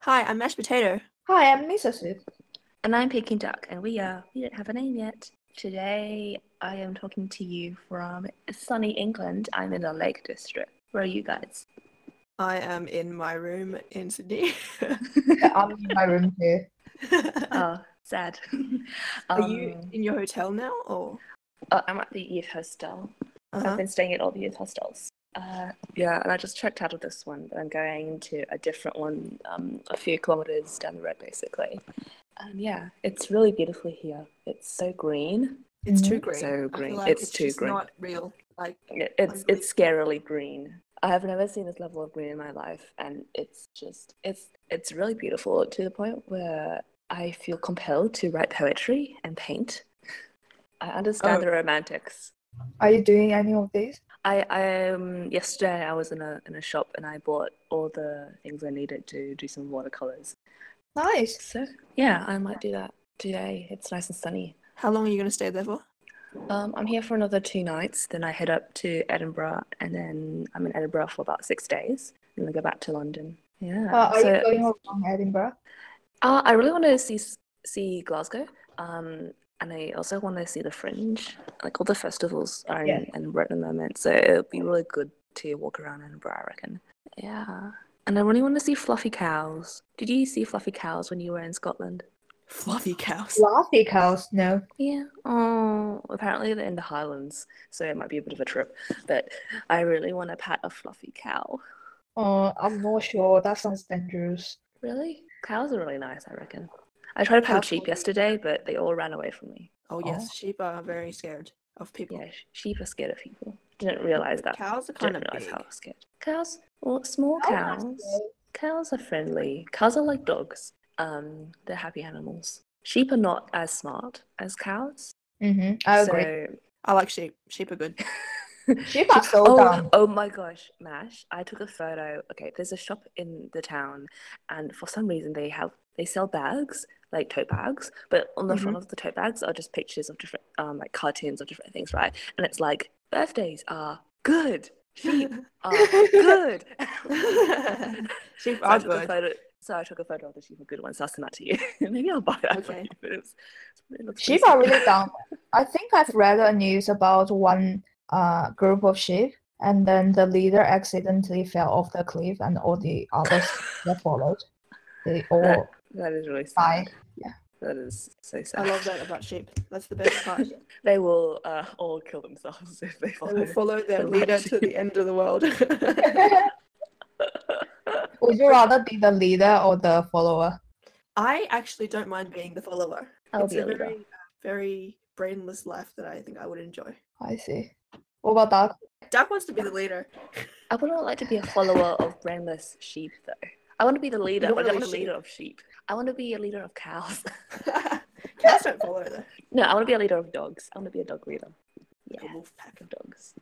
Hi, I'm mashed potato. Hi, I'm Miso Soup. And I'm Peking Duck, and we are we don't have a name yet. Today I am talking to you from sunny England. I'm in the Lake District. Where are you guys? I am in my room in Sydney. Yeah, I'm in my room here. Oh, sad. Are you Um, in your hotel now, or? uh, I'm at the youth hostel. Uh-huh. I've been staying at all the youth hostels. Uh, yeah, and I just checked out of this one, but I'm going to a different one, um, a few kilometers down the road, basically. And yeah, it's really beautiful here. It's so green. It's too Mhm. green. So green. like It's it's too just green. Not real. Like It's it's scarily green. I have never seen this level of green in my life, and it's just it's it's really beautiful to the point where I feel compelled to write poetry and paint. I understand Oh. the romantics. Are you doing any of these? I I um yesterday I was in a in a shop and I bought all the things I needed to do some watercolors. Nice. So yeah, I might do that today. It's nice and sunny. how long are you gonna stay there for? Um, I'm here for another two nights. Then I head up to Edinburgh, and then I'm in Edinburgh for about six days. And then I go back to London. Yeah. Uh, are so, you going around Edinburgh? uh, I really want to see see Glasgow. Um, and I also want to see the Fringe. Like all the festivals are in Yeah. Edinburgh at the moment, so it'll be really good to walk around Edinburgh. I reckon. Yeah. And I really want to see fluffy cows. Did you see fluffy cows when you were in Scotland? Fluffy cows. Fluffy cows, no. Yeah. Oh, apparently they're in the Highlands, so it might be a bit of a trip. But I really want to pat a fluffy cow. Uh, I'm not sure. That sounds dangerous. Really? Cows are really nice, I reckon. I tried to pat a sheep yesterday, but they all ran away from me. Oh yes, Oh. sheep are very scared of people. Yeah, sheep are scared of people. Didn't realize that. Cows are kind Didn't kind of realize big. how scared. Cows? Well, small Cows cows. scary. Cows are friendly. Cows are like dogs. Um, they're happy animals. Sheep are not as smart as cows. Mm-hmm. I agree. I like sheep. Sheep are good. Sheep are so oh, dumb. oh my gosh, Mash! I took a photo. Okay, there's a shop in the town, and for some reason they have they sell bags like tote bags, but on the front of the tote bags are just pictures of different um like cartoons of different things, right? And it's like birthdays are good, sheep are good. sheep so I are took a good. photo. So I took a photo of the sheep a good one. So I'll send that to you. Maybe I'll buy that. for Okay. you, but it's- it Sheep are really dumb. I think I've read a news about one uh group of sheep, and then the leader accidentally fell off the cliff, and all the others that followed, they all That, that is really sad. died. Yeah. That is so sad. I love that about sheep. That's the best part. They will uh, all kill themselves if they follow. They follow. will follow their the leader to the end of the world. Would you rather be the leader or the follower? I actually don't mind being the follower. I'll it's be a a leader. very, very brainless life that I think I would enjoy. I see. What about that? Duck wants to be the leader. I would not like to be a follower of brainless sheep, though. I want to be the leader. don't I wanna be a leader of sheep. I want to be a leader of cows. Cats don't follow though. no, I want to be a leader of dogs. I want to be a dog leader. Like Yeah, a wolf pack. of dogs.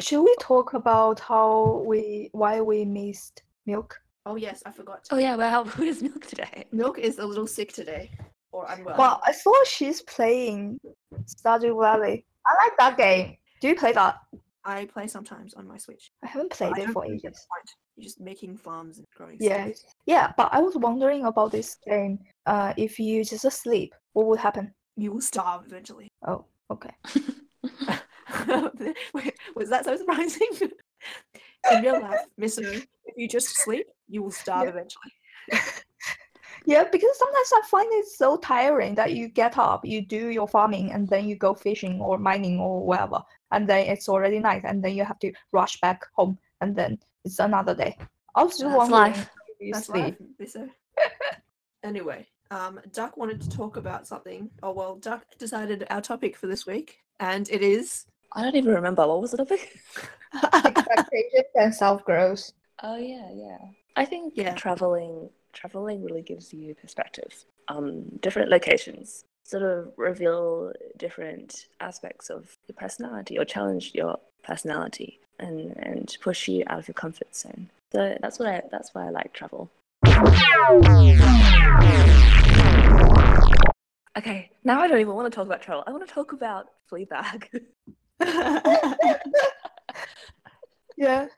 Should we talk about how we why we missed milk? Oh yes, I forgot. Oh yeah, well, who is milk today? Milk is a little sick today, or unwell. Well, I saw she's playing Stardew Valley. I like that game. Do you play that? I play sometimes on my Switch. I haven't played I it for really get the ages. You're just making farms and growing. Yeah, stuff. yeah, but I was wondering about this game. Uh, if you just sleep, what would happen? You will starve eventually. Oh, okay. Wait, was that so surprising? In real life, Mister, if you just sleep, you will starve Yeah. eventually. Yeah, because sometimes I find it so tiring that you get up, you do your farming, and then you go fishing or mining or whatever, and then it's already night, and then you have to rush back home, and then it's another day. I was just That's life. if you That's sleep. life, anyway, um, Duck wanted to talk about something. Oh well, Duck decided our topic for this week, and it is. I don't even remember what was the topic. Expectations and self growth. Oh yeah, yeah. I think Yeah. traveling traveling really gives you perspective. Um, different locations sort of reveal different aspects of your personality or challenge your personality and and push you out of your comfort zone. So that's what I that's why I like travel. Okay, now I don't even want to talk about travel. I want to talk about Fleabag. Yeah.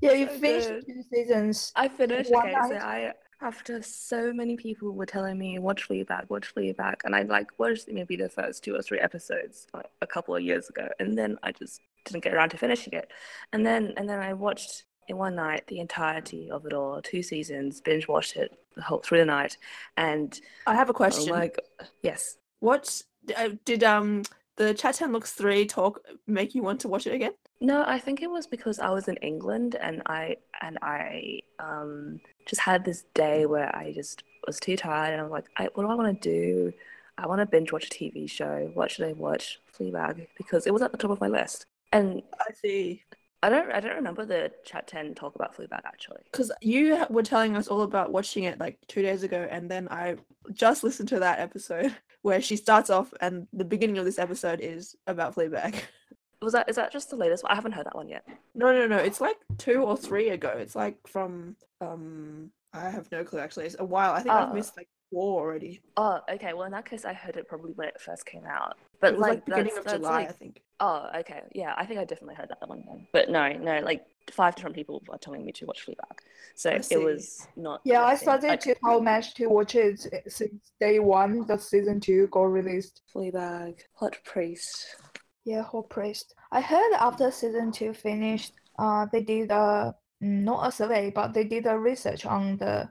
Yeah, you So finished good. two seasons. I finished. Okay, so night? I after so many people were telling me watch Fleabag, watch Fleabag, and I like watched maybe the first two or three episodes like a couple of years ago, and then I just didn't get around to finishing it, and then and then I watched in one night the entirety of it all, two seasons, binge watched it the whole through the night, and I have a oh question. my g- yes, What uh, did um the Chat ten Looks three talk make you want to watch it again? No, I think it was because I was in England and I and I um just had this day where I just was too tired and I was like, I, what do I want to do? I want to binge watch a TV show. What should I watch? Fleabag because it was at the top of my list. And I see. I don't I don't remember the chat ten talk about Fleabag actually. Because you were telling us all about watching it like two days ago, and then I just listened to that episode where she starts off, and the beginning of this episode is about Fleabag. Was that is that just the latest one? I haven't heard that one yet. No, no, no. It's like two or three ago. It's like from um. I have no clue. Actually, it's a while. I think I've Oh. missed like four already. Oh, okay. Well, in that case, I heard it probably when it first came out. It But was like, like, beginning that's, of that's, July, like- I think. Oh, okay. Yeah, I think I definitely heard that one then. But no, no, like five different people are telling me to watch Fleabag. So it was not. Yeah, I started Like, to how much to watch it since day one. The season two got released. Fleabag, Hot Priest. Yeah, whole praised. I heard after season two finished, uh, they did a mm, not a survey, but they did a research on the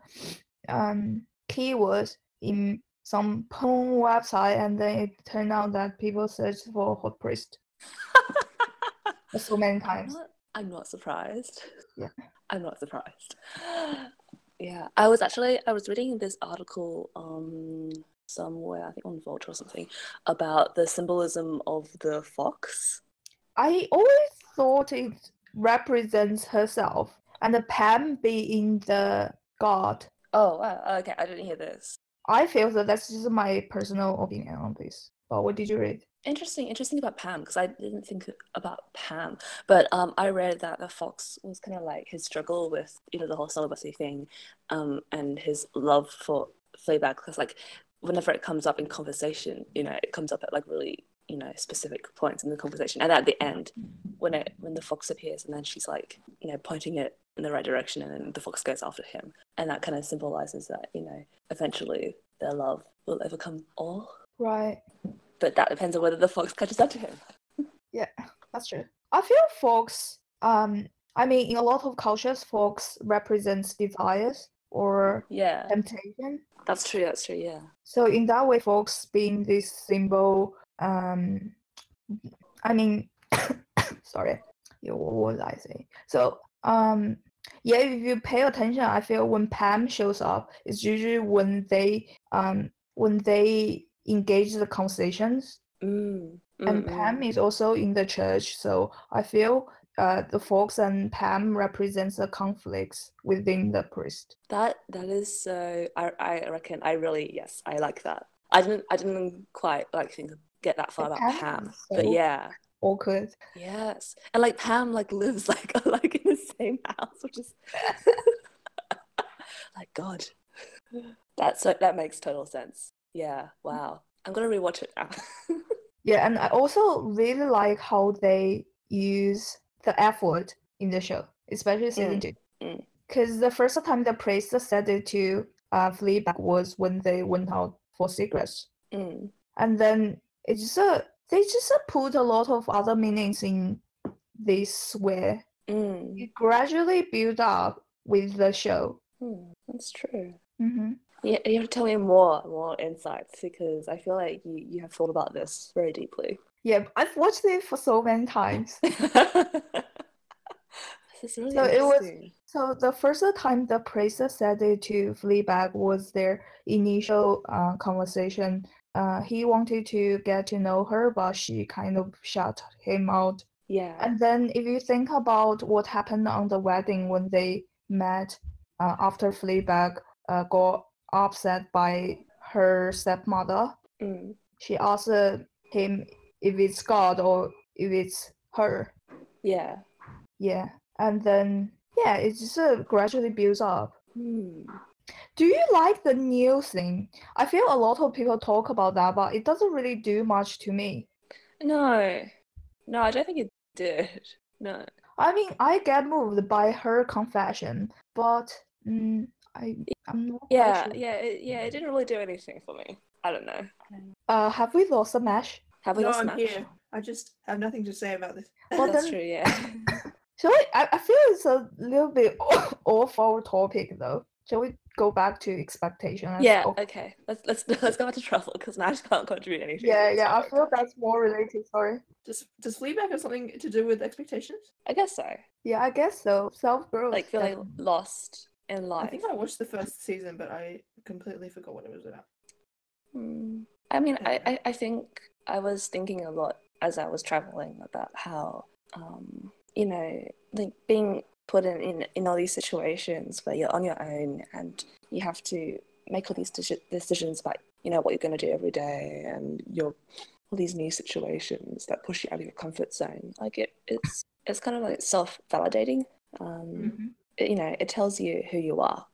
um keywords in some porn website, and then it turned out that people searched for hot priest so many I'm times. not, I'm not surprised. Yeah. I'm not surprised. Yeah, I was actually I was reading this article um somewhere I think on Vulture or something about the symbolism of the fox. I always thought it represents herself, and the Pam being the god. Oh, wow, okay, I didn't hear this. I feel that that's just my personal opinion on this. But what did you read? Interesting, interesting about Pam because I didn't think about Pam, but um, I read that the fox was kind of like his struggle with you know the whole celibacy thing, um, and his love for Fleabag because like whenever it comes up in conversation, you know, it comes up at like really you know specific points in the conversation, and at the end when it when the fox appears and then she's like you know pointing it in the right direction, and then the fox goes after him, and that kind of symbolizes that you know eventually their love will overcome all, Right. but that depends on whether the fox catches up to him. Yeah, that's true. I feel fox. Um, I mean, in a lot of cultures, fox represents desires or Yeah, temptation. that's true. That's true. Yeah. So in that way, fox being this symbol. Um, I mean, sorry, yeah, what was I say? So um, yeah, if you pay attention, I feel when Pam shows up, it's usually when they um when they engage the conversations Mm, and mm, Pam mm. is also in the church, so I feel uh, the Fox and Pam represents the conflicts within the priest. That that is so. I I reckon. I really yes. I like that. I didn't. I didn't quite like think get that far about Pam Pam, is but yeah. Awkward. Yes, and like Pam like lives like like in the same house, which is like God. That's so that makes total sense. Yeah. Wow. I'm gonna rewatch it now. Yeah, and I also really like how they use the F word in the show, especially season Mm, two. mm. Because the first time the priest said it to uh, Fleabag was when they went out for cigarettes. Mm. and then it's just a they just uh, put a lot of other meanings in this swear. Mm. It gradually build up with the show. Mm. That's true. hmm Yeah, you have to tell me more more insights because I feel like you, you have thought about this very deeply. Yeah, I've watched it for so many times. really So it was- So the first time the priest said it to Fleabag was their initial uh, conversation. Uh, he wanted to get to know her, but she kind of shut him out. Yeah. And then if you think about what happened on the wedding when they met uh, after Fleabag uh, got upset by her stepmother, Mm. she asked him if it's God or if it's her. Yeah. Yeah. And then, yeah, it just uh, gradually builds up. Hmm. Do you like the new thing? I feel a lot of people talk about that, but it doesn't really do much to me. No. No, I don't think it did. No. I mean, I get moved by her confession, but mm, I I'm not Yeah, sure. yeah, it, yeah. It didn't really do anything for me. I don't know. Uh, have we lost a Mash? Have we no, lost I'm Smash? here. I just have nothing to say about this. Well, That's then- true. Yeah. Shall we? I, I feel it's a little bit off our topic though. Shall we go back to expectation? yeah. stuff? Okay. Let's let's let's go back to travel because Mash can't contribute anything. Yeah, to this yeah. I topic. feel that's more related. Sorry. Does does Fleabag have something to do with expectations? I guess so. Yeah, I guess so. Self growth. Like feeling lost in life. I think I watched the first season, but I completely forgot what it was about. Mm. I mean, I, Yeah. I, I think I was thinking a lot as I was traveling about how, um, you know, like being put in, in, in all these situations where you're on your own and you have to make all these deci- decisions about, you know, what you're going to do every day and your all these new situations that push you out of your comfort zone. Like it, it's it's kind of like self validating. Um, it- you know, it tells you who you are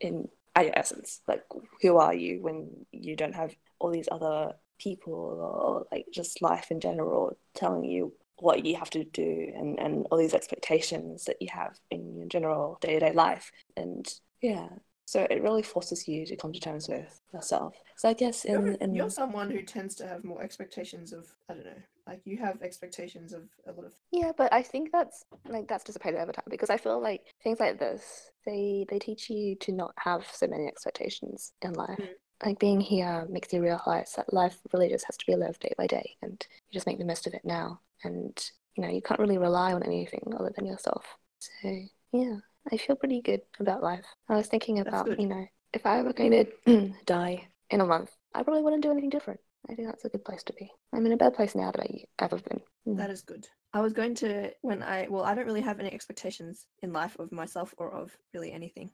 in at your essence. Like, who are you when you don't have all these other people or like just life in general telling you what you have to do and, and all these expectations that you have in your general day to day life. And yeah, so it really forces you to come to terms with yourself. So I guess in, You're, in you're someone who tends to have more expectations of I don't know, like you have expectations of a lot of. Yeah, but I think that's like that's dissipated over time because I feel like things like this they they teach you to not have so many expectations in life. Mm. Like being here makes you realize that life really just has to be lived day by day, and you just make the most of it now. And you know you can't really rely on anything other than yourself. So yeah, I feel pretty good about life. I was thinking about you know if I were going to die in a month, I probably wouldn't do anything different. I think that's a good place to be. I'm in a better place now than I ever been. Mm. That is good. I was going to when I well, I don't really have any expectations in life of myself or of really anything.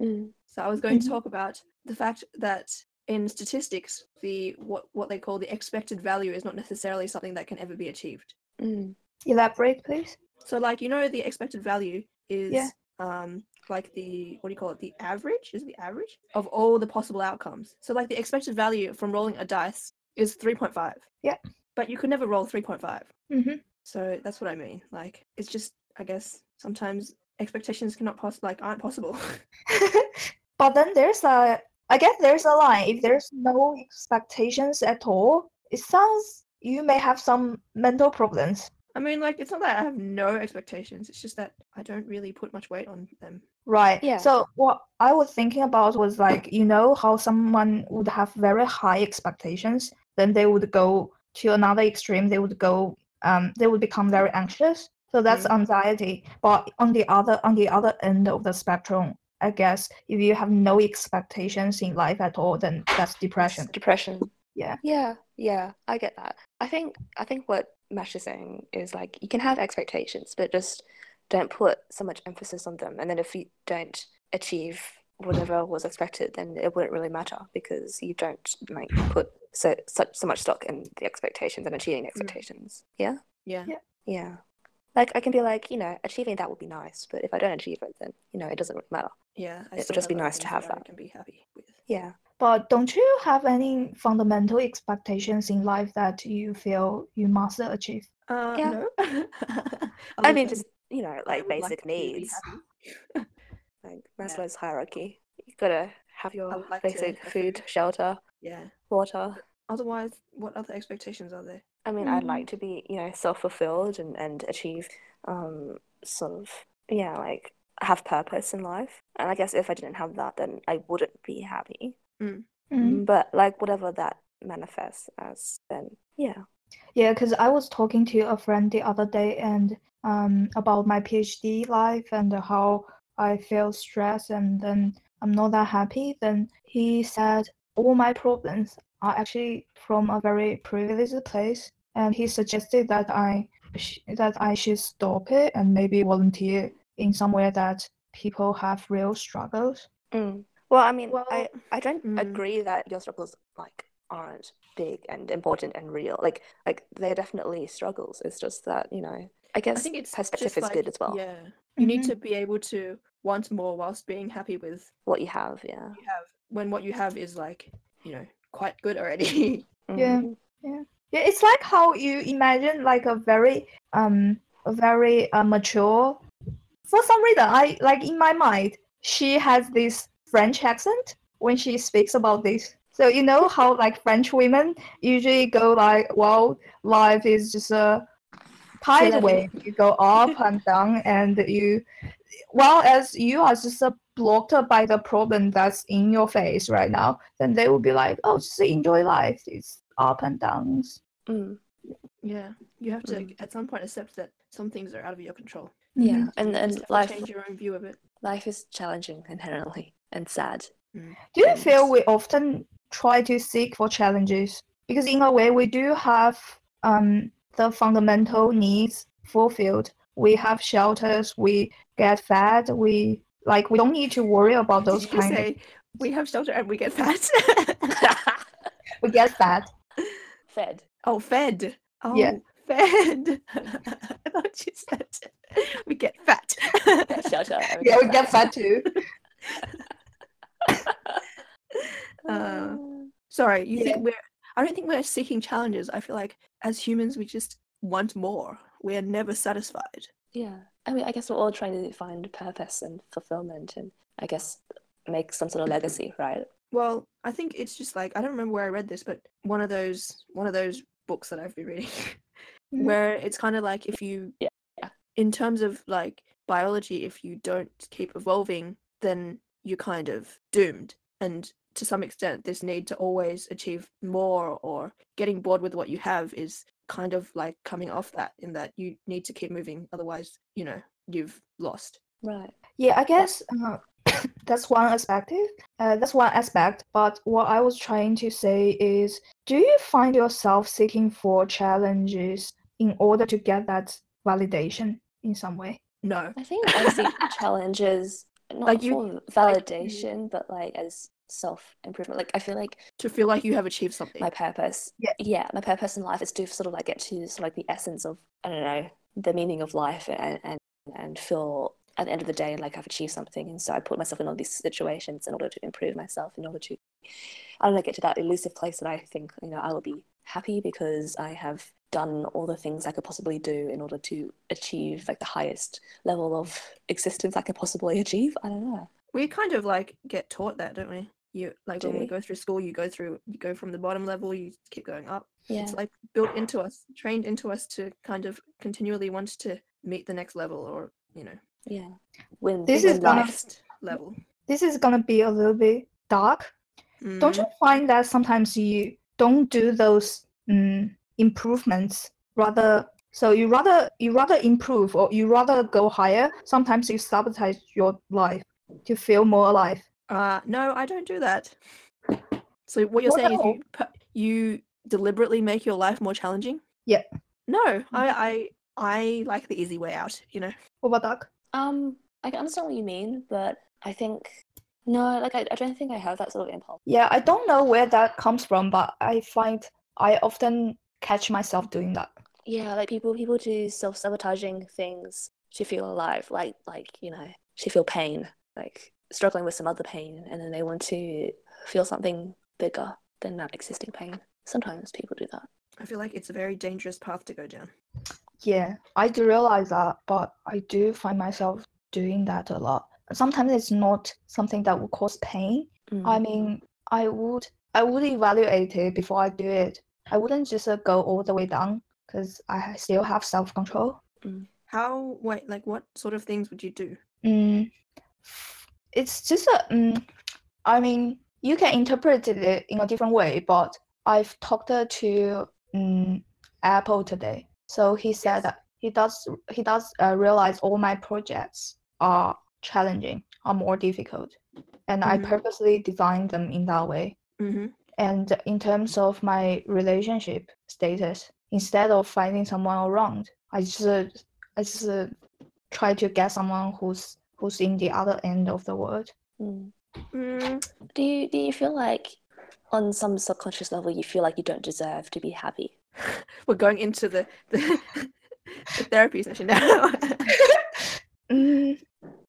Mm. So I was going to Mhm. talk about the fact that in statistics, the what what they call the expected value is not necessarily something that can ever be achieved. Mm. Elaborate, please. So like you know the expected value is Yeah. um like the what do you call it the average is it the average of all the possible outcomes. So like the expected value from rolling a dice is 3.5. Yeah. But you could never roll 3.5. Mm-hmm. So that's what I mean. Like it's just I guess sometimes expectations cannot poss like aren't possible. but then there's a, I guess there's a line. If there's no expectations at all, it sounds you may have some mental problems. I mean like it's not that I have no expectations. It's just that I don't really put much weight on them. Right. Yeah. So what I was thinking about was like, you know, how someone would have very high expectations, then they would go to another extreme. They would go, um, they would become very anxious. So that's Mm. anxiety. But on the other, on the other end of the spectrum, I guess if you have no expectations in life at all, then that's depression. Depression. Yeah. Yeah, yeah, I get that. I think I think what Mash is saying is like you can have expectations, but just don't put so much emphasis on them. And then if you don't achieve whatever was expected, then it wouldn't really matter because you don't like put so such so much stock in the expectations and achieving the expectations. Yeah? Yeah. Yeah. Yeah. Like I can be like, you know, achieving that would be nice, but if I don't achieve it, then you know, it doesn't really matter. Yeah. I It would just be nice to things have I that. can be happy with. Yeah. But don't you have any fundamental expectations in life that you feel you must achieve? Uh Yeah. no. I mean just, you know, like would basic to be needs. happy. like Maslow's hierarchy. You gotta have your like basic have food, food. shelter, yeah. water. Otherwise, what other expectations are there? I mean, I'd Mm. like to be, you know, self-fulfilled and, and achieve um sort of yeah, like have purpose in life. And I guess if I didn't have that, then I wouldn't be happy. Mm. But like whatever that manifests as, then yeah. Yeah, because I was talking to a friend the other day and um about my PhD life and how I feel stressed and then I'm not that happy. Then he said all my problems are actually from a very privileged place, and he suggested that I sh- that I should stop it and maybe volunteer in somewhere that people have real struggles. Mm. Well, I mean, Well, I I don't mm. agree that your struggles like aren't big and important and real. Like like they're definitely struggles. It's just that, you know, I guess I think it's perspective is like, good as well. Yeah. You need Mhm. to be able to want more whilst being happy with What you have, yeah. what you have when what you have is like, you know, quite good already. Yeah. yeah, Yeah, it's like how you imagine like a very um a very uh, mature. For some reason, I like in my mind, she has this French accent when she speaks about this. So you know how like French women usually go like, well, life is just a tide like- wave. You go up and down, and you, well, as you are just uh, blocked by the problem that's in your face right now, then they will be like, oh, just enjoy life. It's up and downs. Mm. Yeah, you have to Mm. at some point accept that some things are out of your control. Yeah, Mhm. and and just have to life change your own view of it. life is challenging inherently and sad. Mm. Do you And feel we often try to seek for challenges? Because in a way, we do have um, the fundamental needs fulfilled. We have shelters, we get fed, we like we don't need to worry about those you just kind of say we have shelter and we get fat? we get fed. Fed. oh, fed. Oh, Yeah. fed. I thought you said we get fat. Shelter. and Yeah, we get fed too. Uh, Sorry, you Yeah. think we're? I don't think we're seeking challenges. I feel like as humans, we just want more. We are never satisfied. Yeah. I mean, I guess we're all trying to find purpose and fulfillment and I guess make some sort of legacy, right? Well, I think it's just like I don't remember where I read this, but one of those one of those books that I've been reading, Mhm. where it's kind of like if you, Yeah, yeah. in terms of like biology, if you don't keep evolving, then you're kind of doomed. And to some extent, this need to always achieve more or getting bored with what you have is kind of like coming off that in that you need to keep moving, otherwise, you know, you've lost. Right. Yeah, I guess uh, that's one aspect. Uh, that's one aspect. But what I was trying to say is, do you find yourself seeking for challenges in order to get that validation in some way? No. I think I see challenges not Like you- for validation, but like as self improvement. Like I feel like To feel like you have achieved something. my purpose, Yeah. Yeah. my purpose in life is to sort of like get to sort of like the essence of I don't know the meaning of life and and and feel at the end of the day like I've achieved something. And so I put myself in all these situations in order to improve myself, in order to I don't know get to that elusive place that I think you know I will be happy because I have done all the things I could possibly do in order to achieve like the highest level of existence I could possibly achieve. I don't know. we kind of like get taught that, don't we? You like Do when we we? go through school, you go through you go from the bottom level, you keep going up. Yeah. It's like built into us, trained into us to kind of continually want to meet the next level or, you know, Yeah. When This is one of- next level. This is gonna be a little bit dark. Don't Mhm. you find that sometimes you don't do those mm, improvements rather so you rather you rather improve or you rather go higher sometimes you sabotage your life to feel more alive Uh no, I don't do that. So what you're Well, saying is you you deliberately make your life more challenging? Yeah. No, Mm-hmm. I I I like the easy way out, you know. what about that Um, I can understand what you mean, but I think no, like I, I don't think I have that sort of impulse. yeah i don't know where that comes from but i find i often catch myself doing that Yeah, like people people do self sabotaging things to feel alive, like like you know to feel pain, like struggling with some other pain, and then they want to feel something bigger than that existing pain. Sometimes people do that. I feel like it's a very dangerous path to go down. yeah i do realize that but i do find myself doing that a lot sometimes it's not something that would cause pain I Mm. mean, I would I would evaluate it before I do it. I wouldn't just uh, go all the way down because I still have self control. How wait, like what sort of things would you do? Mm, it's just a. Mm, I mean, you can interpret it in a different way, but I've talked to mm, Apple today, so he said that he does he does uh, realize all my projects are challenging, are more difficult, and I Mhm. purposely designed them in that way. Mm-hmm. And in terms of my relationship status, instead of finding someone around, I just uh, I just uh, try to get someone who's who's in the other end of the world. Mm. Mm, Do you do you feel like on some subconscious level you feel like you don't deserve to be happy? we're going into the the, the therapy session now. Mm,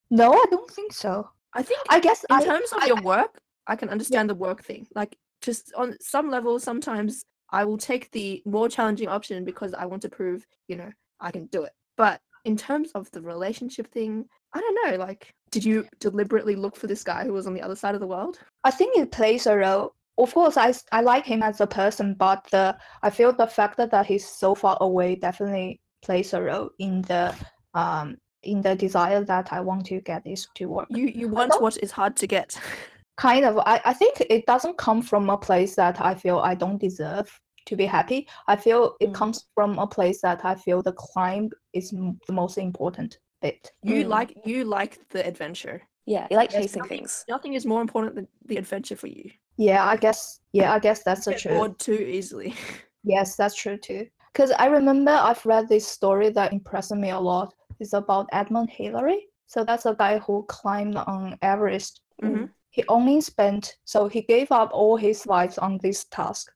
no, I don't think so. I think I guess in I, terms of I- your work, I can understand the work thing. Like just on some level, sometimes I will take the more challenging option because I want to prove, you know, I can do it. But in terms of the relationship thing, I don't know. Like did you deliberately look for this guy who was on the other side of the world? I think it plays a role. Of course, I, I like him as a person, but the I feel the fact that, that he's so far away definitely plays a role in the um in the desire that I want to get this to work. You you want what is hard to get. Kind of. I, I think it doesn't come from a place that I feel I don't deserve to be happy. I feel it Mm. comes from a place that I feel the climb is m- the most important bit. You Mm. like you like the adventure. Yeah, you like chasing nothing- things. Nothing is more important than the adventure for you. Yeah, I guess. Yeah, I guess that's You get true. bored too easily. Yes, that's true too. Because I remember I've read this story that impressed me a lot. It's about Edmund Hillary. So that's a guy who climbed on Everest. Mhm. He only spent, so he gave up all his life on this task.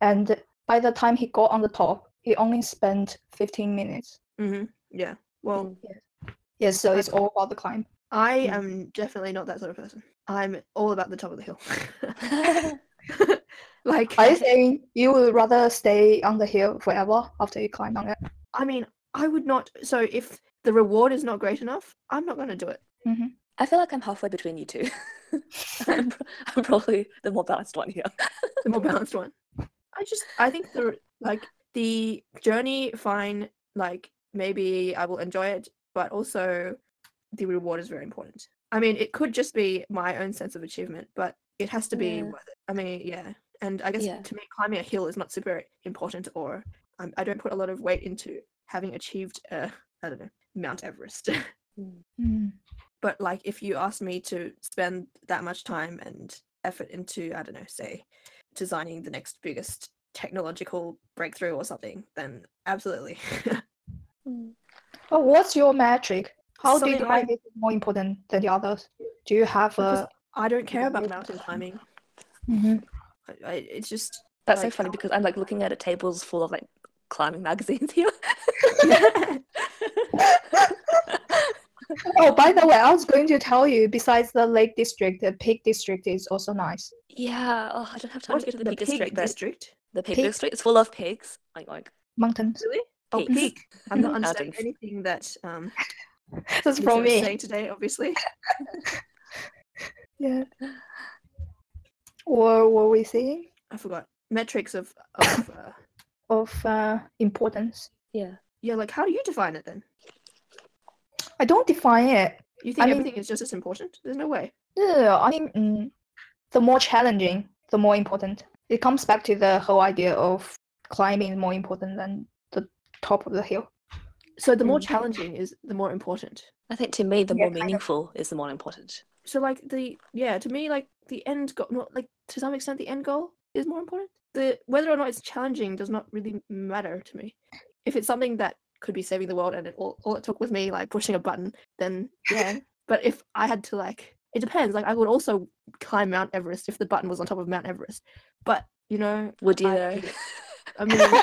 And by the time he got on the top, he only spent 15 minutes. hmm Yeah. Well. Yes, so it's all about the climb. I Mm. am definitely not that sort of person. I'm all about the top of the hill. like Are you saying you would rather stay on the hill forever after you climb on it? I mean, I would not. So if the reward is not great enough, I'm not going to do it. I feel like I'm halfway between you two. I'm, I'm probably the more balanced one here. The more balanced one. I just, I think the like the journey, fine. Like maybe I will enjoy it, but also the reward is very important. I mean, it could just be my own sense of achievement, but it has to be Yeah. worth it. I mean, yeah. And I guess Yeah. to me, climbing a hill is not super important, or um, I don't put a lot of weight into having achieved, uh, I don't know, Mount Everest. Mm. Mm. but like if you ask me to spend that much time and effort into i don't know say designing the next biggest technological breakthrough or something then absolutely Mm. But what's your metric? How do you Something I- define it more important than the others? Do you have a? i don't care about mountain climbing Mhm. I, I, it's just That's Like, so funny because I'm like looking at a tables full of like climbing magazines here. Oh, by the way, I was going to tell you. Besides the Lake District, the Peak District is also nice. yeah. Oh, I don't have time What, to go to the, the Peak pig District. but district the Peak Pig- District is full of pigs. Like, like Mountains. really oh peak i'm not understanding anything that um That's Lisa from is me. saying today obviously Yeah. Or what were we saying? i forgot metrics of of uh, Of uh, importance. yeah. yeah like how do you define it then I don't define it. you think mean- everything is just as important there's no way Yeah, I mean, mm, the more challenging, the more important. It comes back to the whole idea of climbing is more important than the top of the hill. so the more Mm. challenging is the more important I think to me, the Yeah, more of. meaningful is the more important. so like the yeah to me like the end goal not like to some extent the end goal is more important the whether or not it's challenging does not really matter to me if it's something that could be saving the world and it all, all it took was me like pushing a button then yeah but if i had to like it depends like i would also climb mount everest if the button was on top of mount everest but you know Would you I- though? i mean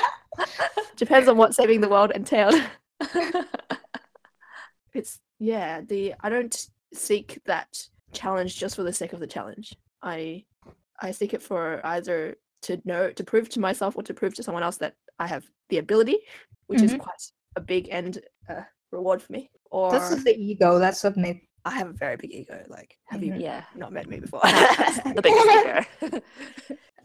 depends on what saving the world entailed it's yeah the i don't seek that challenge just for the sake of the challenge i i seek it for either to know to prove to myself or to prove to someone else that i have the ability which is Mhm. quite a big end uh, reward for me or This is the ego. Let's admit. i have a very big ego like have you Mhm. yeah. not met me before the biggest ego.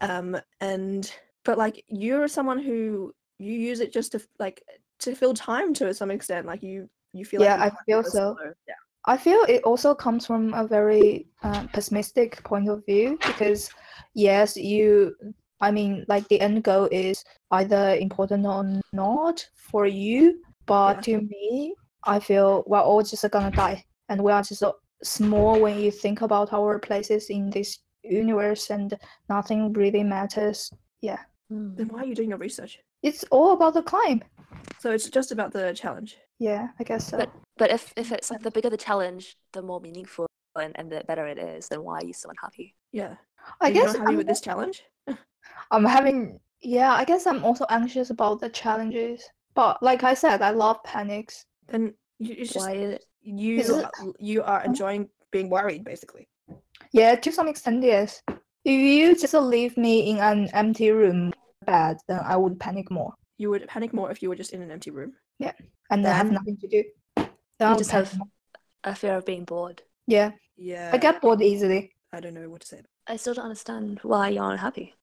um and but like you're someone who you use it just to like to fill time to some extent like you you feel Yeah, like you I feel go so. slow. yeah I feel it also comes from a very uh, pessimistic point of view because, yes, you, I mean, like the end goal is either important or not for you, but to me, I feel we're all just gonna die and we are just so small when you think about our places in this universe and nothing really matters. yeah then why are you doing your research It's all about the climb. so it's just about the challenge Yeah, I guess so. But but if if it's like the bigger the challenge, the more meaningful and, and the better it is, then why are you so unhappy? yeah I Are you guess not happy I'm with this challenge I'm having yeah, I guess I'm also anxious about the challenges. But like I said, I love panics. then you, it's just Why is it? you Is it- you are enjoying being worried basically Yeah, to some extent, yes. If you just leave me in an empty room bed, then I would panic more. you would panic more if you were just in an empty room Yeah, And I have nothing to do. Then I You would just panic have more. a fear of being bored. Yeah, Yeah. I get bored easily. I don't know what to say. I still don't understand why you're unhappy.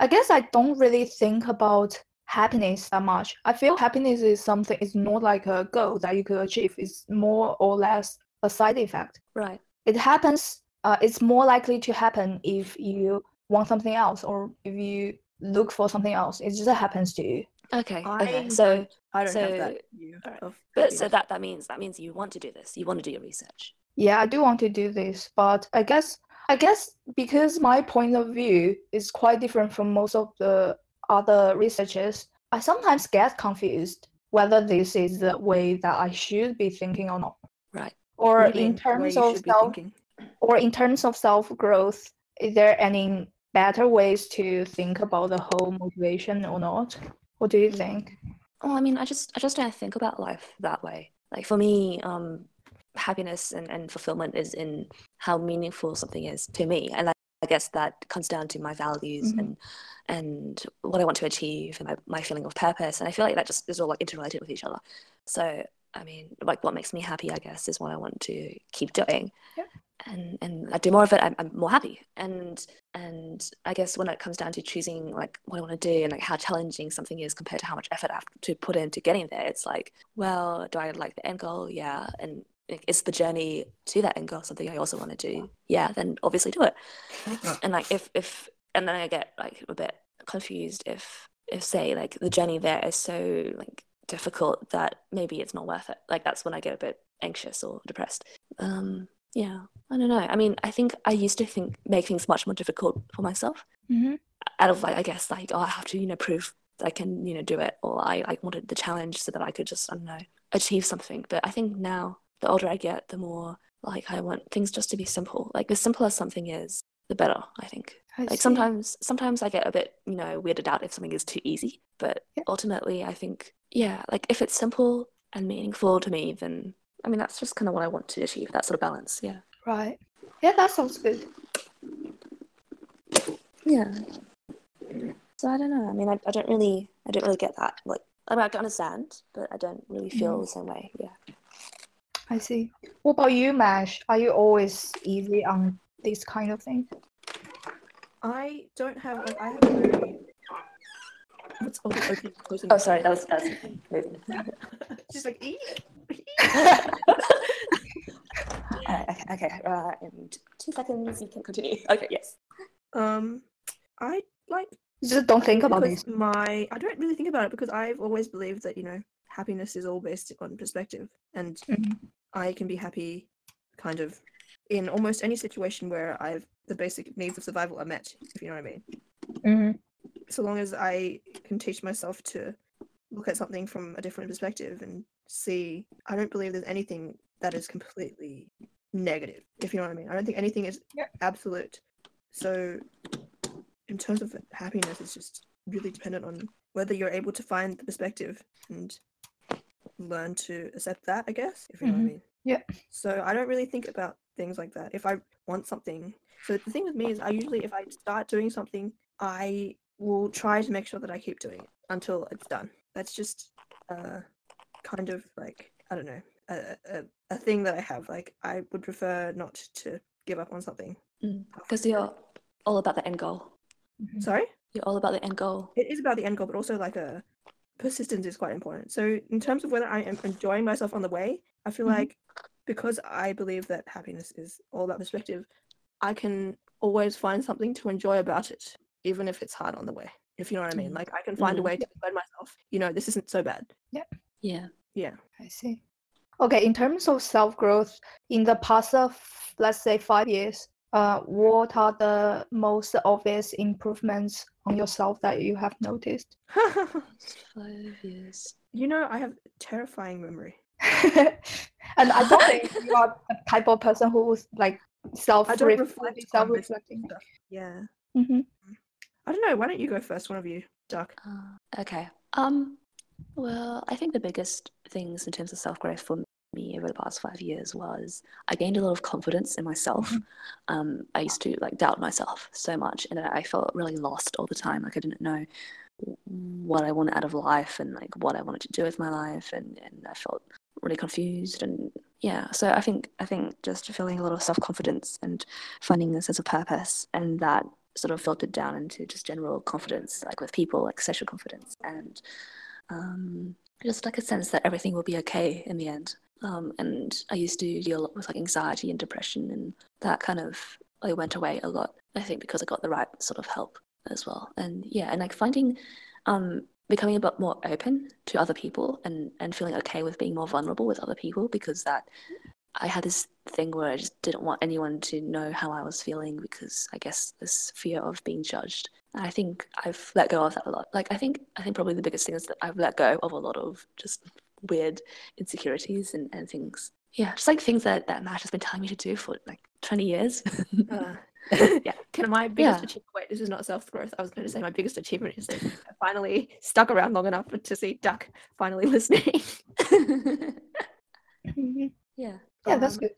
I guess I don't really think about happiness that much. I feel happiness is something, it's not like a goal that you could achieve. It's more or less a side effect. Right. It happens, uh, it's more likely to happen if you want something else or if you look for something else. It just happens to you. Okay. I okay. So, I don't have that view alright. of but so that that means that means you want to do this. You want to do your research. Yeah, I do want to do this, but I guess I guess because my point of view is quite different from most of the other researchers, I sometimes get confused whether this is the way that I should be thinking or not. Right. Or What in mean, the way terms of self or in terms of self growth, is there any better ways to think about the whole motivation or not? What do you think? Oh, I mean, I just I just don't think about life that way. Like for me, um, happiness and, and fulfillment is in how meaningful something is to me, and I, I guess that comes down to my values Mhm. and and what I want to achieve and my, my feeling of purpose. And I feel like that just is all like interrelated with each other. So I mean, like what makes me happy, I guess, is what I want to keep doing. Yeah. And and I do more of it, I'm, I'm more happy. And and I guess when it comes down to choosing like what I want to do and like how challenging something is compared to how much effort I have to put into getting there, it's like, well, do I like the end goal? Yeah. And is the journey to that end goal something I also want to do? Yeah. Then obviously do it. And like if if and then I get like a bit confused if if say like the journey there is so like difficult that maybe it's not worth it. Like that's when I get a bit anxious or depressed. Um yeah, I don't know. I mean, I think I used to think make things much more difficult for myself Mm-hmm. out of like I guess like oh I have to you know prove that I can you know do it or I I wanted the challenge so that I could just I don't know achieve something. But I think now the older I get, the more like I want things just to be simple. Like the simpler something is, the better. I think. Like sometimes sometimes I get a bit you know weirded out if something is too easy. But Yeah. ultimately, I think yeah, like if it's simple and meaningful to me, then I mean that's just kind of what I want to achieve. That sort of balance. Yeah. Right. Yeah, that sounds good. Yeah. So I don't know. I mean, I, I don't really, I don't really get that. Like, I mean, I can understand, but I don't really feel mm. the same way. Yeah. I see. What about you, Mash? Are you always easy on this kind of thing? I don't have like I have a very what's all the opening and closing? Oh, sorry, that was that was movement. She's like "Ee." Okay, okay. Uh, in two seconds, you can continue. Okay, yes. um I like Just don't think about this. my I don't really think about it because I've always believed that, you know, happiness is all based on perspective and Mhm. I can be happy kind of in almost any situation where I've the basic needs of survival are met, if you know what I mean. Mhm. So long as I can teach myself to look at something from a different perspective and see I don't believe there's anything that is completely negative, if you know what I mean. I don't think anything is Yeah. absolute. So in terms of happiness it's just really dependent on whether you're able to find the perspective and learn to accept that, I guess, if you know what I Mhm. mean. Yeah. So I don't really think about things like that. If I want something, so the thing with me is I usually if I start doing something, I will try to make sure that I keep doing it until it's done. That's just uh kind of like I don't know a, a, a thing that I have. Like I would prefer not to give up on something. Because you're all about the end goal. Mhm. Sorry, You're all about the end goal. it is about the end goal, but also like a persistence is quite important. So in terms of whether I am enjoying myself on the way, I feel Mhm. like because I believe that happiness is all about perspective, I can always find something to enjoy about it, even if it's hard on the way. If you know what I mean. Mm. Like I can find a Mm. way to persuade myself, you know, this isn't so bad. Yeah. Yeah. I see. Okay, in terms of self growth, in the past of let's say five years, uh, what are the most obvious improvements on yourself that you have noticed? Five years. you know, I have terrifying memory. and I don't think you are the type of person who's like self I don't reflect Self reflecting. stuff. Yeah. hmm I don't know. Why don't you go first, one of you, Duck? Uh, okay. Um. Well, I think the biggest things in terms of self growth for me over the past five years was I gained a lot of confidence in myself. Um, I used to like doubt myself so much, and I felt really lost all the time. Like I didn't know what I wanted out of life and like what I wanted to do with my life, and and I felt really confused. And yeah so i think i think just feeling a lot of self-confidence and finding a sense of purpose and that sort of filtered down into just general confidence like with people like social confidence and um, just like a sense that everything will be okay in the end. Um, and i used to deal a lot with like anxiety and depression and that kind of like went away a lot i think because i got the right sort of help as well. And yeah and like finding um becoming a bit more open to other people and and feeling okay with being more vulnerable with other people because that I had this thing where I just didn't want anyone to know how I was feeling because I guess this fear of being judged. And I think I've let go of that a lot. Like I think I think probably the biggest thing is that I've let go of a lot of just weird insecurities and, and things. Yeah, just like things that, that Mash has been telling me to do for like 20 years. Uh, Yeah. Can my biggest Yeah. achievement? Wait, this is not self growth. I was going to say my biggest achievement is that I finally stuck around long enough to see Duck finally listening. Yeah. Yeah, that's Um, good.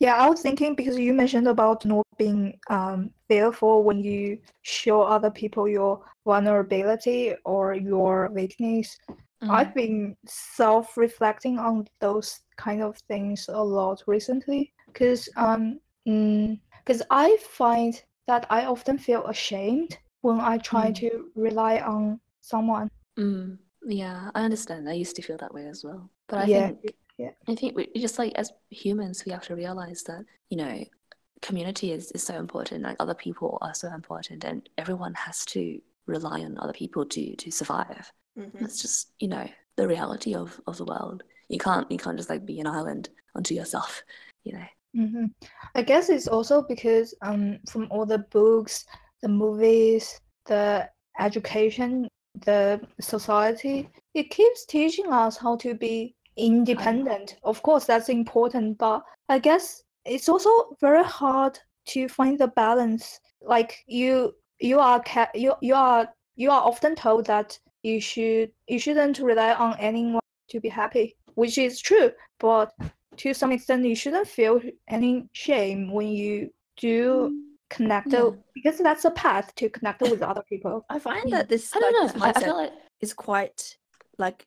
Yeah, I was thinking because you mentioned about not being um, fearful when you show other people your vulnerability or your weakness. Mm. I've been self-reflecting on those kind of things a lot recently because um because I find that I often feel ashamed when I try Mm. to rely on someone. Mm, yeah, I understand. I used to feel that way as well. But I Yeah, think yeah. I think we just like as humans we have to realize that, you know, community is, is so important, like other people are so important and everyone has to rely on other people to to survive. mhm. That's just, you know, the reality of, of the world. You can't you can't just like be an island unto yourself, you know. hmm I guess it's also because um from all the books, the movies, the education, the society, it keeps teaching us how to be independent. Of course, that's important, but I guess it's also very hard to find the balance. Like you, you are you you are you are often told that you should you shouldn't rely on anyone to be happy, which is true, but to some extent you shouldn't feel any shame when you do connect Yeah. because that's a path to connect with other people. I find that this I like don't this know. I, I feel like is quite like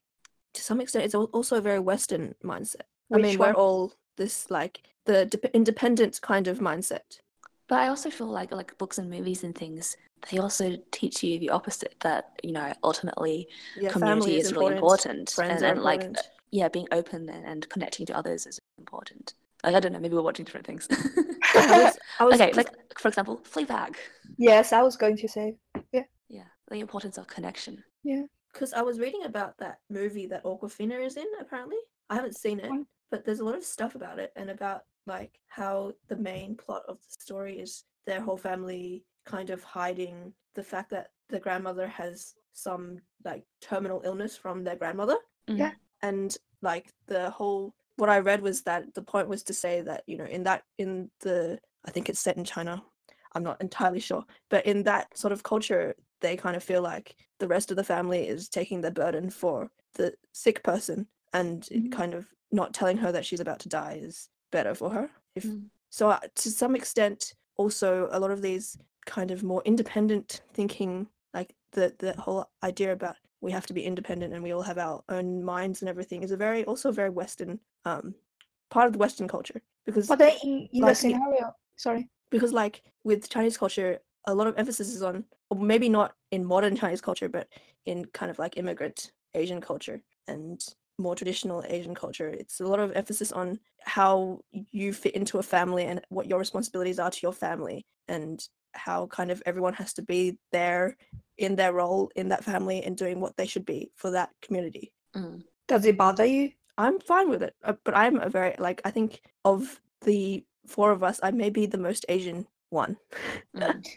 to some extent it's also a very Western mindset. I Which mean, we're all this like the dep independent kind of mindset. But I also feel like like books and movies and things, they also teach you the opposite that, you know, ultimately Yeah, community family is, really important. And, and like yeah, being open and, and connecting to others is important. Like I don't know, maybe we're watching different things. I was, I was okay, like for example, Fleabag. Yes, I was going to say. Yeah, yeah the importance of connection. Because I was reading about that movie that Awkwafina is in, apparently. I haven't seen it, but there's a lot of stuff about it and about like how the main plot of the story is their whole family kind of hiding the fact that the grandmother has some like terminal illness from their grandmother. Mm-hmm. Yeah. And like the whole what I read was that the point was to say that, you know, in that in the I think it's set in China. I'm not entirely sure. But in that sort of culture, they kind of feel like the rest of the family is taking the burden for the sick person and Mhm. kind of not telling her that she's about to die is better for her. If Mm. so, uh, to some extent, also a lot of these kind of more independent thinking, like the the whole idea about we have to be independent and we all have our own minds and everything, is a very also very Western um part of the Western culture because But then in, in the Like, yeah. scenario, sorry. because like with Chinese culture, a lot of emphasis is on maybe not in modern Chinese culture, but in kind of like immigrant Asian culture and more traditional Asian culture. It's a lot of emphasis on how you fit into a family and what your responsibilities are to your family and how kind of everyone has to be there in their role in that family and doing what they should be for that community. Mm. Does it bother you? I'm fine with it, uh, but I'm a very like I think of the four of us, I may be the most Asian one. Mm.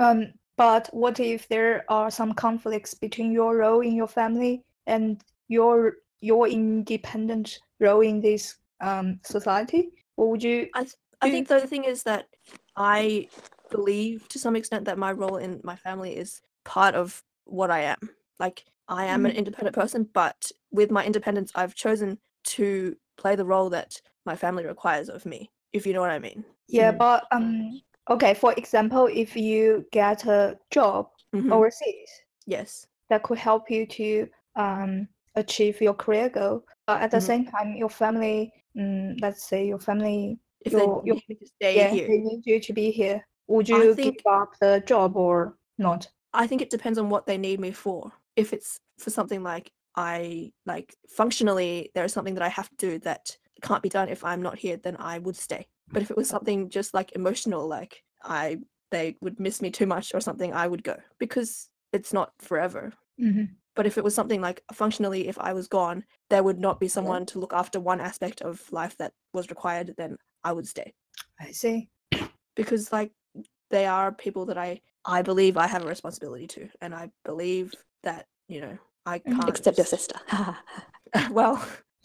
Um, but what if there are some conflicts between your role in your family and your your independent role in this um society? What would you? I Do- think the thing is that I believe to some extent that my role in my family is part of what I am. Like I am an independent person, but with my independence, I've chosen to play the role that my family requires of me. If you know what I mean. Yeah, Mm. but um, okay. For example, if you get a job Mhm. overseas, Yes. that could help you to um achieve your career goal. But at the Mhm. same time, your family, mm, let's say your family, If your, they your need me to stay yeah, here, they need you to be here. Would you think- give up the job or not? I think it depends on what they need me for. If it's for something like I like functionally, there is something that I have to do that can't be done if I'm not here, then I would stay. But if it was something just like emotional, like I they would miss me too much or something, I would go because it's not forever. hmm But if it was something like functionally, if I was gone, there would not be someone to look after one aspect of life that was required, then I would stay I see. because like they are people that I I believe I have a responsibility to, and I believe that you know I Mhm. can't Except your sister. well,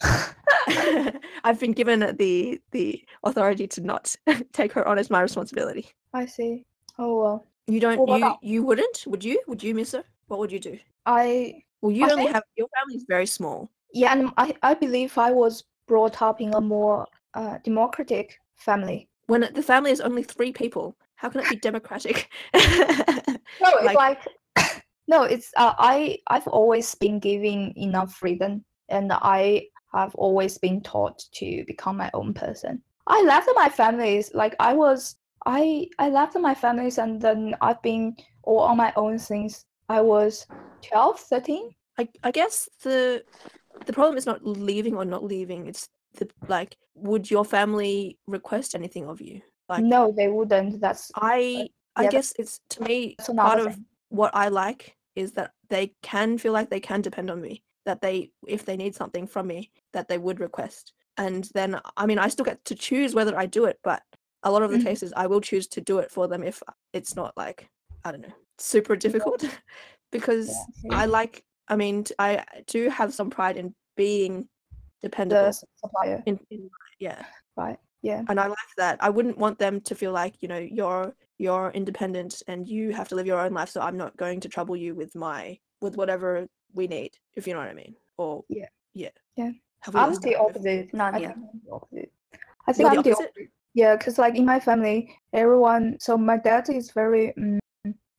I've been given the the authority to not take her on as my responsibility. I see. Oh well, You don't. Well, you you wouldn't? Would you? Would you miss her? What would you do? I Well, you I only think- have your family is very small. yeah, and I I believe I was brought up in a more uh, democratic family. When the family is only three people, how can it be democratic? No, it's Like- like, no, it's uh, I I've always been given enough freedom, and I have always been taught to become my own person. I left my families like I was I I left my families, and then I've been all on my own since I was 12, 13. I, I guess the the problem is not leaving or not leaving. It's the like, would your family request anything of you? Like no, they wouldn't. That's I uh, I yeah, guess it's to me part another of what I like is that they can feel like they can depend on me. That they if they need something from me, that they would request. And then I mean I still get to choose whether I do it, but a lot of the Mhm. cases I will choose to do it for them if it's not like I don't know super difficult because Yeah, I like I mean i do have some pride in being dependable the supplier, in, in yeah right? Yeah. and I like that. I wouldn't want them to feel like you know you're you're independent and you have to live your own life, so I'm not going to trouble you with my with whatever we need, if you know what I mean. Or Yeah. yeah, Yeah. Have we I'm the opposite. None I yet. think I'm the opposite. I think You're I'm the opposite? opposite. Yeah, because like in my family, everyone. So my dad is very mm,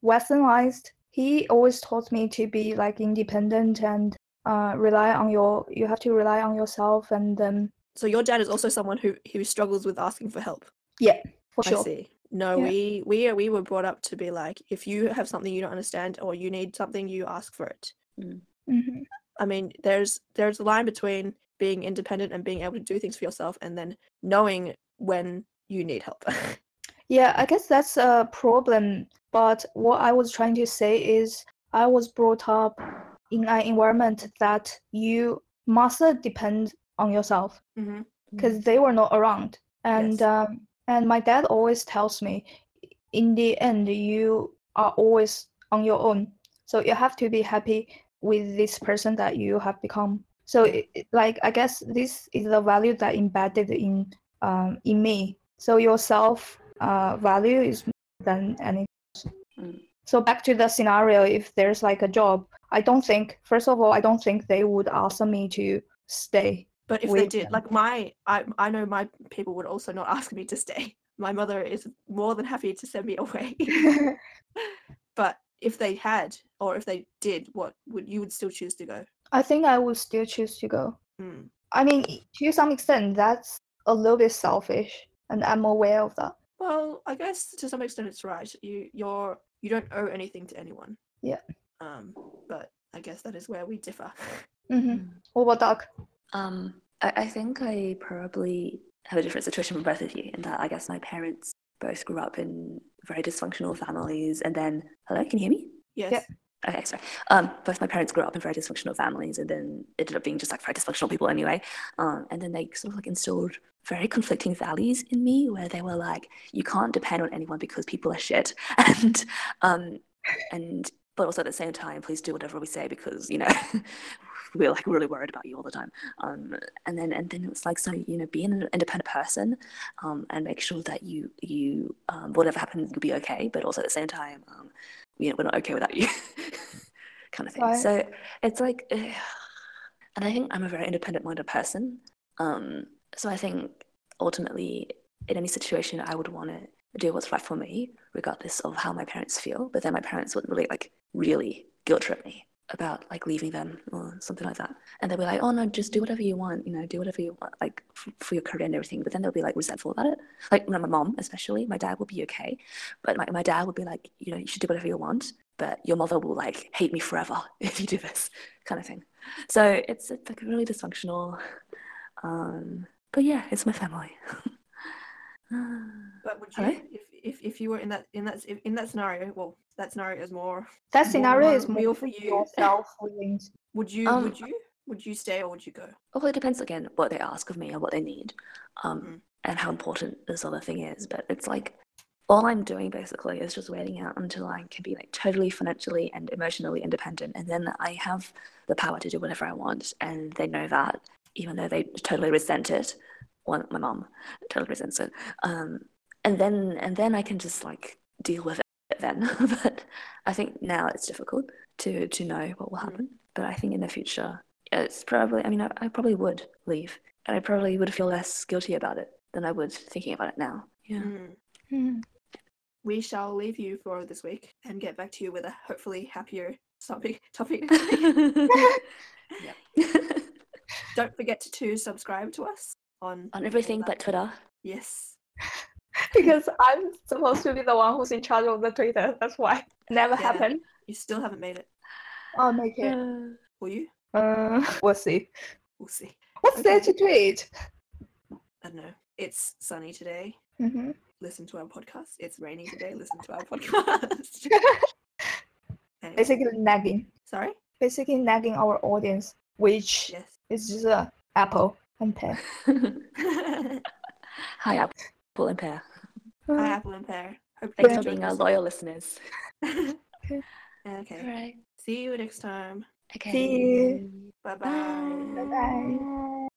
westernized. He always taught me to be like independent and uh, rely on your. You have to rely on yourself, and then So your dad is also someone who who struggles with asking for help. yeah, for I sure. see. No, Yeah. we we we were brought up to be like if you have something you don't understand or you need something, you ask for it. Hmm I mean, there's there's a line between being independent and being able to do things for yourself, and then knowing when you need help. Yeah, I guess that's a problem. But what I was trying to say is, I was brought up in an environment that you must depend on yourself. mm-hmm. because they were not around. And Yes. um, and my dad always tells me, in the end, you are always on your own. So you have to be happy with this person that you have become. So it, it- like I guess this is the value that embedded in um, in me. So your self uh, value is more than anything. else. Mm. So back to the scenario, if there's like a job, I don't think first of all, I don't think they would ask me to stay. But if they did, them. like my, I I know my people would also not ask me to stay. My mother is more than happy to send me away. but if they had, or if they did, what would you would still choose to go? I think I would still choose to go. Mm. I mean, to some extent, that's a little bit selfish, and I'm aware of that. Well, I guess to some extent it's right. You you're you don't owe anything to anyone. Yeah. Um, but I guess that is where we differ. hmm What about Doug? Um, I, I think I probably have a different situation from both of you in that I guess my parents both grew up in very dysfunctional families, and then hello, can you hear me? Yes. Okay, sorry. Um, both my parents grew up in very dysfunctional families, and then ended up being just like very dysfunctional people anyway. Um, and then they sort of like instilled very conflicting values in me, where they were like, "You can't depend on anyone because people are shit," and um, and but also at the same time, please do whatever we say because you know we're like really worried about you all the time. Um, and then and then it was like, so you know, be an independent person, um, and make sure that you you um, whatever happens, you'll be okay. But also at the same time, um, you know, we're not okay without you, kind of thing. Right. So it's like, and I think I'm a very independent-minded person. Um, so I think ultimately, in any situation, I would want to do what's right for me, regardless of how my parents feel. But then my parents wouldn't really like really guilt trip me. About like leaving them or something like that. And they'll be like, oh no, just do whatever you want, you know, do whatever you want, like f- for your career and everything. But then they'll be like resentful about it. Like my mom, especially, my dad will be okay. But my, my dad would be like, you know, you should do whatever you want, but your mother will like hate me forever if you do this kind of thing. So it's, it's like really dysfunctional. Um, but yeah, it's my family. But would you, Hello? if, if if you were in that in that in that scenario, well, that scenario is more. That scenario more is more real for for you. yourself. Would you Um, would you would you stay or would you go? Well, it depends again what they ask of me or what they need, um, Mm. and how important this other thing is. But it's like all I'm doing basically is just waiting out until I can be like totally financially and emotionally independent, and then I have the power to do whatever I want, and they know that, even though they totally resent it. One, my mom totally resents it, um, and then and then I can just like deal with it then. but I think now it's difficult to to know what will Mm. happen. But I think in the future, it's probably. I mean, I, I probably would leave, and I probably would feel less guilty about it than I would thinking about it now. Yeah. Mm. Hmm. We shall leave you for this week and get back to you with a hopefully happier topic. Topic. Don't forget to subscribe to us on On everything but Twitter. yes. because I'm supposed to be the one who's in charge of the Twitter. That's why. Never Yeah. happened. You still haven't made it. I'll make it. Will you? Uh, we'll see. We'll see. What's there to tweet? I don't know. It's sunny today. hmm Listen to our podcast. It's raining today. Listen to our podcast. Anyway, Basically nagging. Sorry. Basically nagging our audience, which Yes. is just a apple and pear. Hi, Apple and Pear. Hi, oh. Apple and Pear. Hope Thanks for being our loyal listeners. okay. right. See you next time. Okay. See you. Bye bye. Bye bye.